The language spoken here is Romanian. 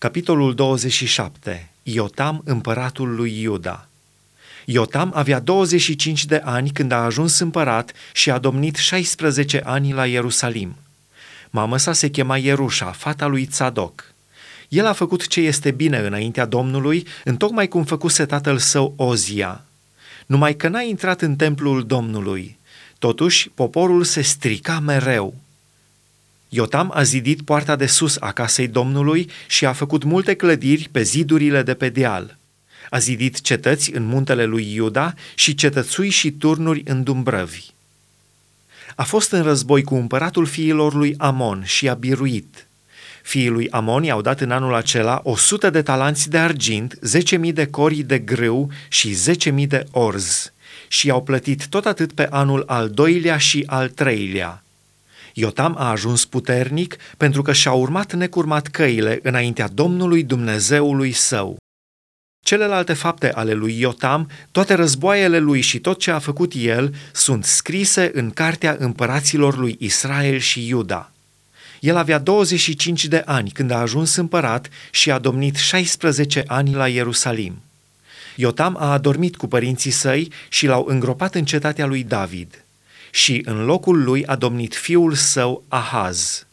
Capitolul 27. Iotam, împăratul lui Iuda. Iotam avea 25 de ani când a ajuns împărat și a domnit 16 ani la Ierusalim. Mama sa se chema Ierușa, fata lui Tzadok. El a făcut ce este bine înaintea Domnului, întocmai cum făcuse tatăl său Ozia. Numai că n-a intrat în templul Domnului. Totuși, poporul se strica mereu. Iotam a zidit poarta de sus a casei Domnului și a făcut multe clădiri pe zidurile de pe deal. A zidit cetăți în muntele lui Iuda și cetățui și turnuri în dumbrăvi. A fost în război cu împăratul fiilor lui Amon și a biruit. Fiii lui Amon i-au dat în anul acela 100 de talanți de argint, 10.000 de cori de grâu și 10.000 de orz și i-au plătit tot atât pe anul al doilea și al treilea. Iotam a ajuns puternic pentru că și-a urmat necurmat căile înaintea Domnului Dumnezeului său. Celelalte fapte ale lui Iotam, toate războaiele lui și tot ce a făcut el, sunt scrise în cartea împăraților lui Israel și Iuda. El avea 25 de ani când a ajuns împărat și a domnit 16 ani la Ierusalim. Iotam a adormit cu părinții săi și l-au îngropat în cetatea lui David – și în locul lui a domnit fiul său Ahaz.